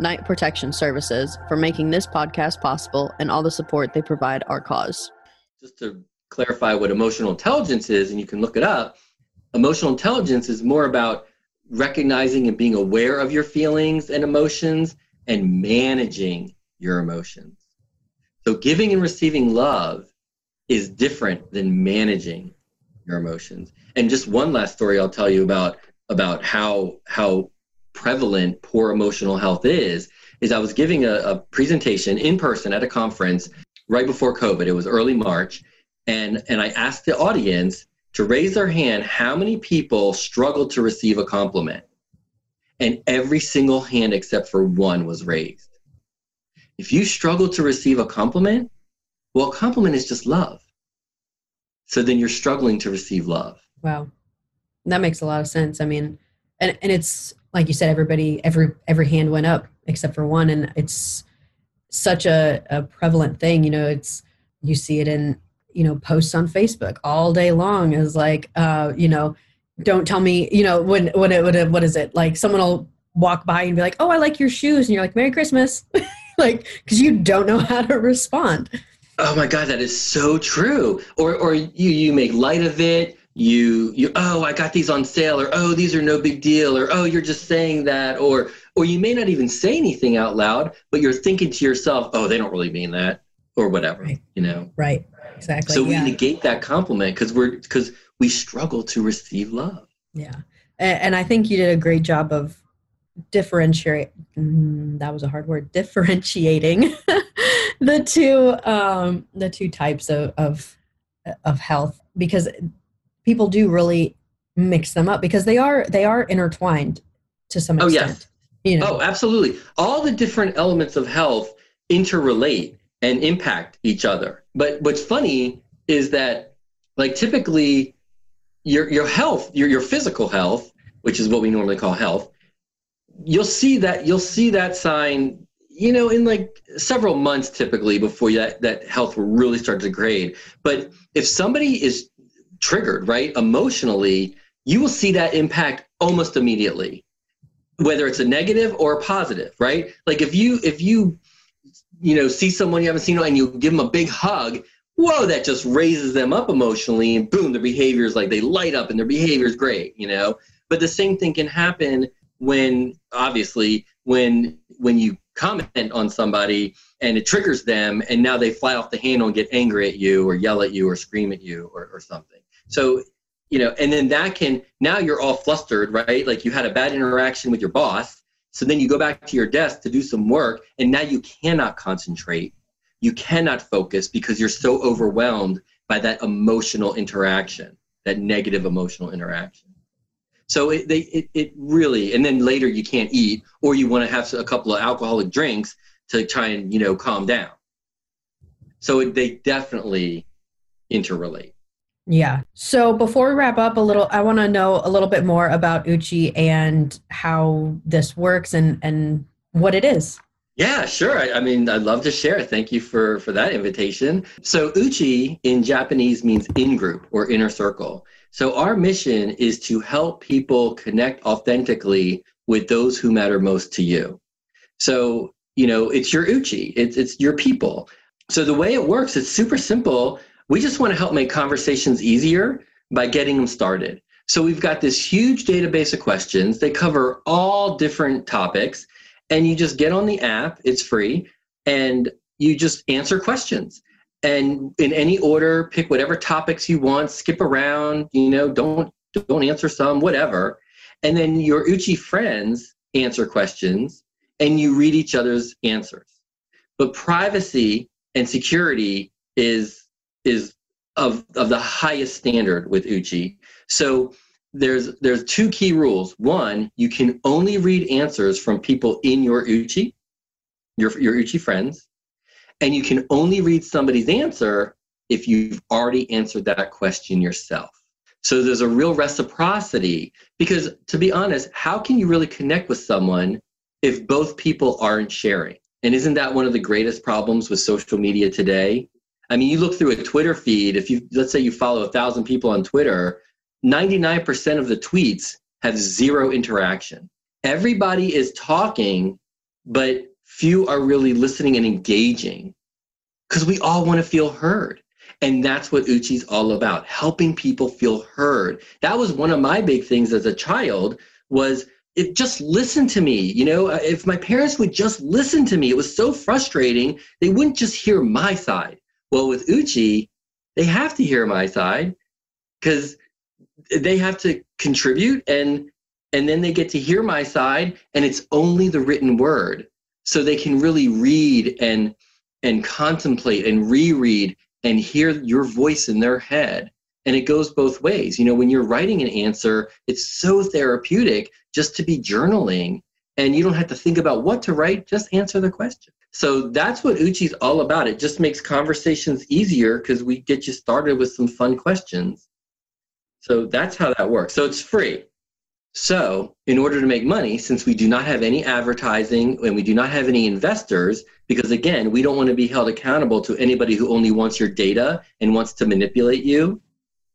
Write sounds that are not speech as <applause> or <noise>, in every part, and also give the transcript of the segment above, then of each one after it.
Knight Protection Services, for making this podcast possible and all the support they provide our cause. Just to clarify what emotional intelligence is, and you can look it up, emotional intelligence is more about recognizing and being aware of your feelings and emotions and managing your emotions. So, giving and receiving love is different than managing your emotions. And just one last story I'll tell you about about how how prevalent poor emotional health is is I was giving a, a, presentation in person at a conference right before COVID. It was early March, and and I asked the audience to raise their hand how many people struggled to receive a compliment, and every single hand except for one was raised. If you struggle to receive a compliment, well, compliment is just love. So then you're struggling to receive love. Wow, that makes a lot of sense. I mean, and and it's like you said, everybody, every every hand went up except for one, and it's such a, a prevalent thing. You know, it's you see it in you know posts on Facebook all day long. Is like, uh, you know, don't tell me, you know, when when it, when what is it like? Someone will walk by and be like, "Oh, I like your shoes," and you're like, "Merry Christmas," <laughs> like because you don't know how to respond. Oh my God, that is so true. Or or you you make light of it you you oh i got these on sale or oh these are no big deal or oh you're just saying that or or you may not even say anything out loud but you're thinking to yourself oh they don't really mean that or whatever right. you know? Right. Exactly. So we negate that compliment because we're because we struggle to receive love. Yeah. And i think you did a great job of differentiate mm, that was a hard word differentiating <laughs> the two um the two types of of of health because people do really mix them up because they are they are intertwined to some extent. Oh yes. You know? Oh, absolutely. All the different elements of health interrelate and impact each other. But what's funny is that like typically your your health, your your physical health, which is what we normally call health, you'll see that you'll see that sign you know in like several months typically before that that health will really start to degrade but if somebody is triggered, right? Emotionally, you will see that impact almost immediately, whether it's a negative or a positive, right? Like if you if you you know see someone you haven't seen and you give them a big hug, whoa, that just raises them up emotionally, and boom, their behavior is like they light up and their behavior is great, you know. But the same thing can happen when obviously when when you comment on somebody and it triggers them and now they fly off the handle and get angry at you or yell at you or scream at you or, or something so, you know, and then that can, now you're all flustered, right? Like you had a bad interaction with your boss. So then you go back to your desk to do some work, and now you cannot concentrate. You cannot focus because you're so overwhelmed by that emotional interaction, that negative emotional interaction. So it, they, it, it really, and then later you can't eat, or you want to have a couple of alcoholic drinks to try and, you know, calm down. So it, they definitely interrelate. Yeah. So before we wrap up a little, I want to know a little bit more about Uchi and how this works and and what it is. Yeah, sure. I, I, mean, I'd love to share. Thank you for for that invitation. So Uchi in Japanese means in group or inner circle. So our mission is to help people connect authentically with those who matter most to you. So, you know, it's your Uchi, it's it's your people. So the way it works, it's super simple we just want to help make conversations easier by getting them started. So we've got this huge database of questions. They cover all different topics. And you just get on the app, it's free, and you just answer questions. And in any order, pick whatever topics you want, skip around, you know, don't don't answer some, whatever. And then your Uchi friends answer questions and you read each other's answers. But privacy and security is is of, of the highest standard with Uchi. So there's there's two key rules. One, you can only read answers from people in your Uchi. your, your Uchi friends, and you can only read somebody's answer if you've already answered that question yourself. So there's a real reciprocity because, to be honest, how can you really connect with someone if both people aren't sharing? And isn't that one of the greatest problems with social media today? I mean, you look through a Twitter feed, if you, let's say you follow a thousand people on Twitter, 99% of the tweets have zero interaction. Everybody is talking, but few are really listening and engaging because we all want to feel heard. And that's what Uchi's all about, helping people feel heard. That was one of my big things as a child was it just listen to me. You know, uh, if my parents would just listen to me, it was so frustrating. They wouldn't just hear my side. Well, with Uchi, they have to hear my side because they have to contribute and and then they get to hear my side and it's only the written word. So they can really read and and contemplate and reread and hear your voice in their head. And it goes both ways. You know when you're writing an answer it's so therapeutic just to be journaling and you don't have to think about what to write just answer the question so that's what uchi's all about it just makes conversations easier because we get you started with some fun questions so that's how that works so it's free so, in order to make money, since we do not have any advertising and we do not have any investors, because again, we don't want to be held accountable to anybody who only wants your data and wants to manipulate you.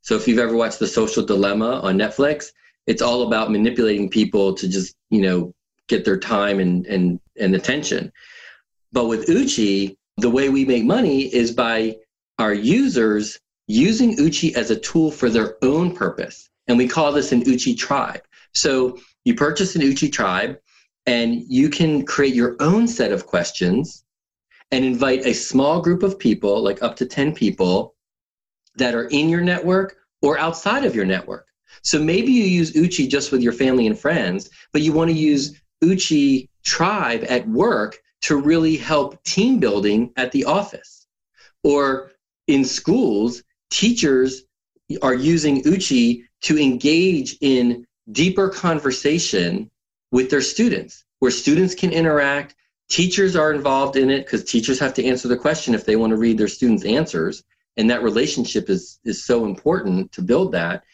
So, if you've ever watched The Social Dilemma on Netflix, it's all about manipulating people to just, you know, get their time and, and, and attention. But with Uchi, the way we make money is by our users using Uchi as a tool for their own purpose. And we call this an Uchi tribe. So you purchase an Uchi tribe and you can create your own set of questions and invite a small group of people, like up to 10 people, that are in your network or outside of your network. So maybe you use Uchi just with your family and friends, but you want to use Uchi tribe at work to really help team building at the office. Or in schools, teachers are using Uchi to engage in deeper conversation with their students where students can interact. Teachers are involved in it because teachers have to answer the question if they want to read their students answers and that relationship is is so important to build that.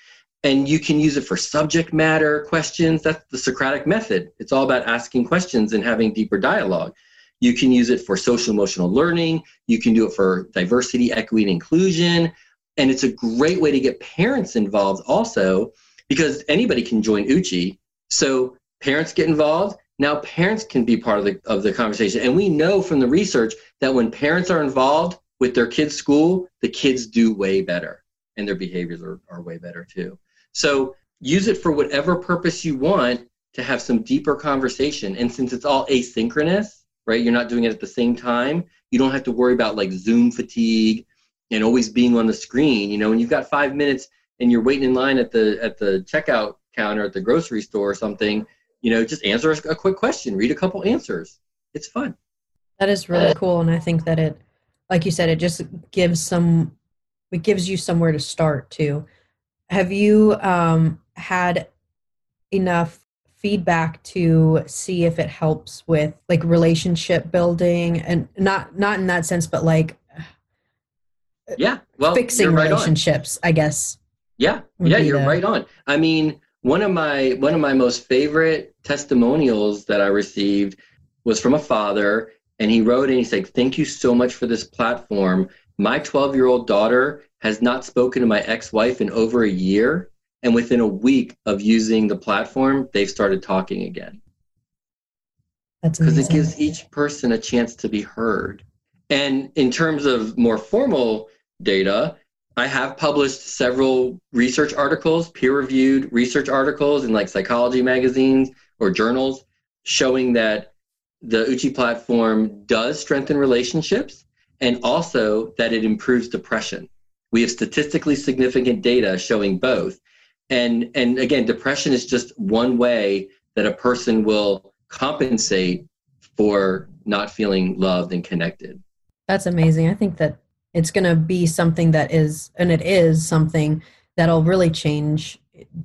And you can use it for subject matter questions. That's the socratic method. It's all about asking questions and having deeper dialogue you can use it for social emotional learning you can do it for diversity equity and inclusion and it's a great way to get parents involved also because anybody can join Uchi. So parents get involved. Now parents can be part of the of the conversation. And we know from the research that when parents are involved with their kids' school, the kids do way better and their behaviors are, are way better too. So use it for whatever purpose you want to have some deeper conversation. And since it's all asynchronous, right, you're not doing it at the same time, you don't have to worry about like Zoom fatigue and always being on the screen. You know, when you've got five minutes and you're waiting in line at the at the checkout counter at the grocery store or something, you know, just answer a quick question, read a couple answers. It's fun. That is really cool, and I think that it, like you said, it just gives some, it gives you somewhere to start too. Have you um, had enough feedback to see if it helps with like relationship building and not not in that sense but like uh, yeah well fixing right relationships on. i guess yeah, yeah, you're that. right on. I mean, one of my one of my most favorite testimonials that I received was from a father, and he wrote and he said, "Thank you so much for this platform. My 12 year old daughter has not spoken to my ex wife in over a year, and within a week of using the platform, they've started talking again." Because it gives each person a chance to be heard. And in terms of more formal data, I have published several research articles, peer reviewed research articles in like psychology magazines or journals showing that the Uchi platform does strengthen relationships and also that it improves depression. We have statistically significant data showing both. And, and again, depression is just one way that a person will compensate for not feeling loved and connected. That's amazing. I think that it's going to be something that is and it is something that'll really change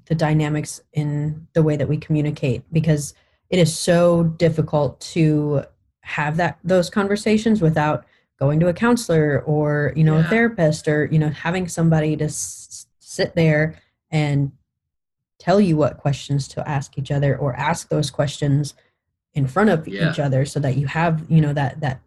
the dynamics in the way that we communicate because it is so difficult to have that those conversations without going to a counselor or you know yeah. a therapist or you know having somebody to s- sit there and tell you what questions to ask each other or ask those questions in front of yeah. each other so that you have you know that that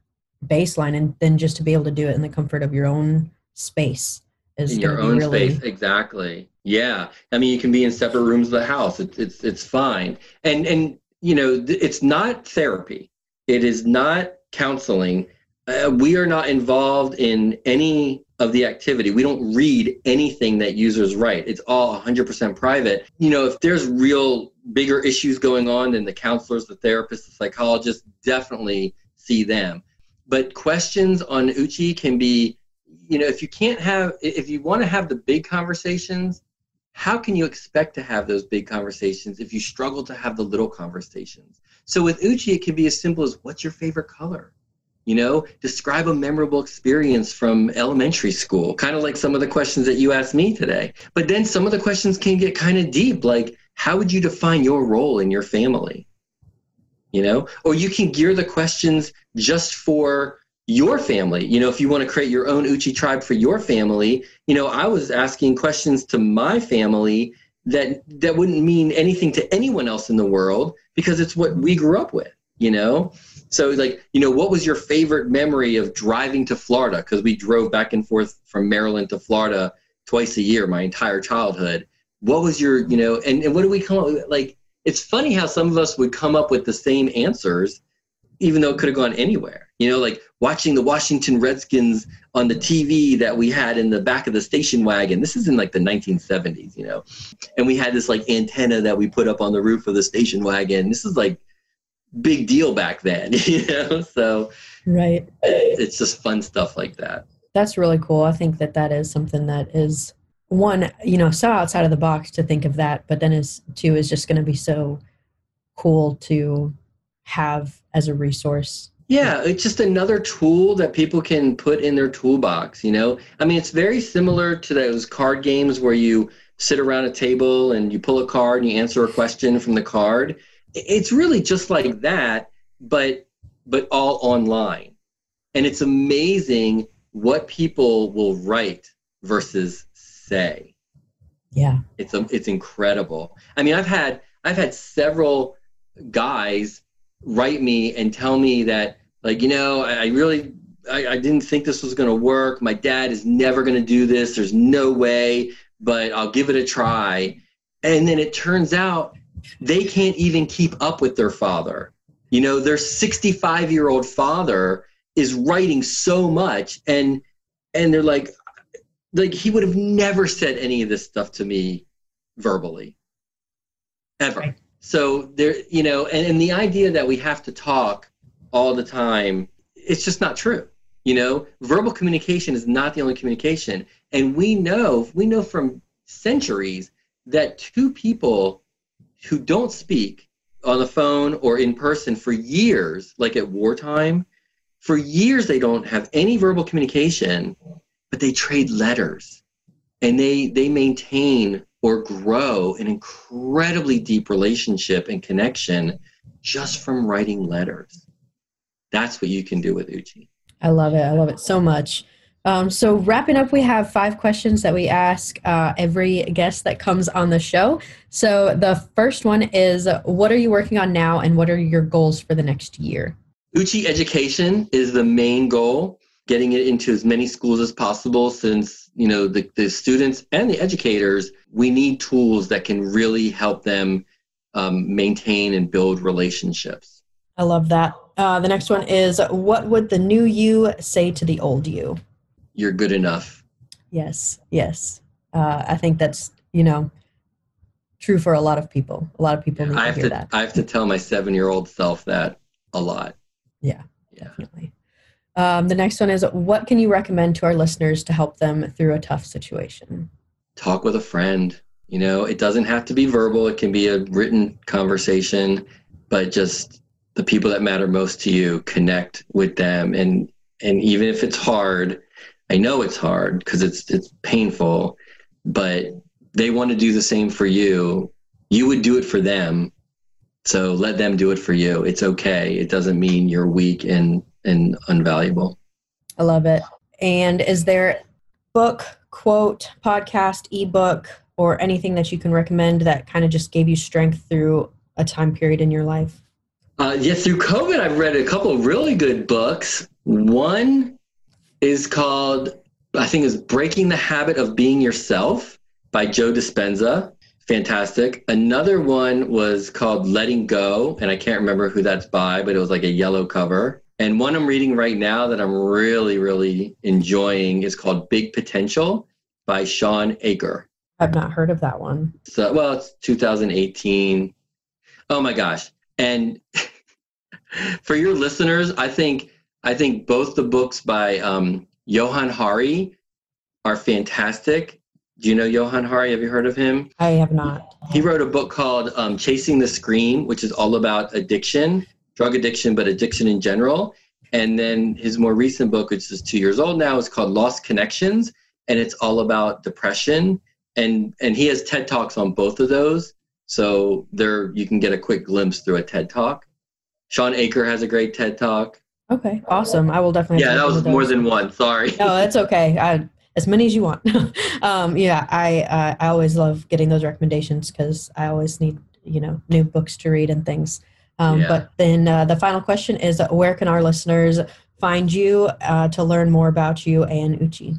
baseline and then just to be able to do it in the comfort of your own space is in your own really... space exactly. Yeah. I mean you can be in separate rooms of the house. It's it's, it's fine. And and you know it's not therapy. It is not counseling. Uh, we are not involved in any of the activity. We don't read anything that users write. It's all 100% private. You know, if there's real bigger issues going on, then the counselors, the therapists, the psychologists definitely see them. But questions on Uchi can be, you know, if you can't have, if you want to have the big conversations, how can you expect to have those big conversations if you struggle to have the little conversations? So with Uchi, it can be as simple as what's your favorite color? You know, describe a memorable experience from elementary school, kind of like some of the questions that you asked me today. But then some of the questions can get kind of deep, like how would you define your role in your family? You know, or you can gear the questions just for your family. You know, if you want to create your own Uchi tribe for your family, you know, I was asking questions to my family that that wouldn't mean anything to anyone else in the world because it's what we grew up with, you know? So, like, you know, what was your favorite memory of driving to Florida? Because we drove back and forth from Maryland to Florida twice a year my entire childhood. What was your, you know, and, and what do we come up with? Like, it's funny how some of us would come up with the same answers, even though it could have gone anywhere. You know, like watching the Washington Redskins on the TV that we had in the back of the station wagon. This is in like the 1970s, you know, and we had this like antenna that we put up on the roof of the station wagon. This is like big deal back then, <laughs> you know? So, right. It's just fun stuff like that. That's really cool. I think that that is something that is one, you know, so outside of the box to think of that, but then is two is just going to be so cool to have as a resource. Yeah, it's just another tool that people can put in their toolbox, you know? I mean, it's very similar to those card games where you sit around a table and you pull a card and you answer a question from the card it's really just like that but but all online. And it's amazing what people will write versus say. Yeah. It's a, it's incredible. I mean i've had i've had several guys write me and tell me that like you know i, I really I, I didn't think this was going to work. My dad is never going to do this. There's no way but i'll give it a try. And then it turns out they can't even keep up with their father. You know, their 65 year old father is writing so much and and they're like like he would have never said any of this stuff to me verbally ever right. so there you know and, and the idea that we have to talk all the time it's just not true you know verbal communication is not the only communication and we know we know from centuries that two people who don't speak on the phone or in person for years, like at wartime, for years they don't have any verbal communication, but they trade letters and they they maintain or grow an incredibly deep relationship and connection just from writing letters. That's what you can do with Uchi. I love it. I love it so much. Um, so, wrapping up, we have five questions that we ask uh, every guest that comes on the show. So, the first one is What are you working on now, and what are your goals for the next year? Uchi education is the main goal, getting it into as many schools as possible since, you know, the, the students and the educators, we need tools that can really help them um, maintain and build relationships. I love that. Uh, the next one is What would the new you say to the old you? You're good enough. Yes, yes. Uh, I think that's you know true for a lot of people. A lot of people need I have to hear to, that. I have to tell my seven year old self that a lot. Yeah, yeah. definitely. Um, the next one is what can you recommend to our listeners to help them through a tough situation? Talk with a friend. You know, it doesn't have to be verbal, it can be a written conversation, but just the people that matter most to you, connect with them. And and even if it's hard, I know it's hard because it's it's painful, but they want to do the same for you. You would do it for them. So let them do it for you. It's okay. It doesn't mean you're weak and and unvaluable. I love it. And is there book, quote, podcast, ebook, or anything that you can recommend that kind of just gave you strength through a time period in your life? Uh, yeah, through COVID, I've read a couple of really good books. One is called, I think, is Breaking the Habit of Being Yourself by Joe Dispenza. Fantastic. Another one was called Letting Go, and I can't remember who that's by, but it was like a yellow cover. And one I'm reading right now that I'm really, really enjoying is called Big Potential by Shawn Achor. I've not heard of that one. So, well, it's 2018. Oh my gosh. And <laughs> for your listeners, I think I think both the books by um, Johann Hari are fantastic. Do you know Johann Hari? Have you heard of him? I have not. He wrote a book called um, Chasing the Scream, which is all about addiction, drug addiction, but addiction in general. And then his more recent book, which is two years old now, is called Lost Connections, and it's all about depression. And and he has TED talks on both of those, so there you can get a quick glimpse through a TED talk. Shawn Achor has a great TED talk. Okay, awesome. I will definitely. Yeah, that was more than one. Sorry. No, that's okay. I, as many as you want. <laughs> um, yeah, I uh, I always love getting those recommendations because I always need you know new books to read and things. Um, yeah. But then uh, the final question is, where can our listeners find you uh, to learn more about you and Uchi?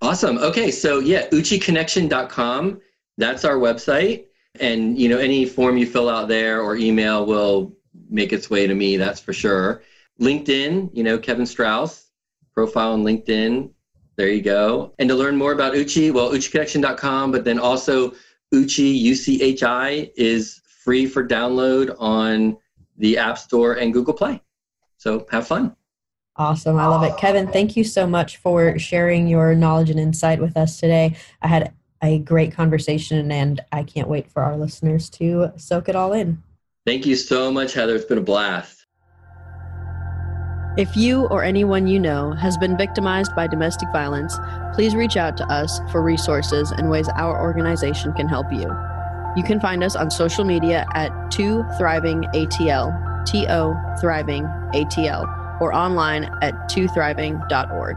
Awesome. Okay, so yeah, uchiconnection.com. That's our website, and you know any form you fill out there or email will make its way to me. That's for sure. LinkedIn, you know Kevin Strauss profile on LinkedIn. There you go. And to learn more about Uchi, well, uchiconnection.com, but then also Uchi UCHI is free for download on the App Store and Google Play. So have fun. Awesome. I love it. Kevin, thank you so much for sharing your knowledge and insight with us today. I had a great conversation and I can't wait for our listeners to soak it all in. Thank you so much, Heather. It's been a blast. If you or anyone you know has been victimized by domestic violence, please reach out to us for resources and ways our organization can help you. You can find us on social media at 2 Thriving ATL, T O Thriving ATL, or online at 2thriving.org.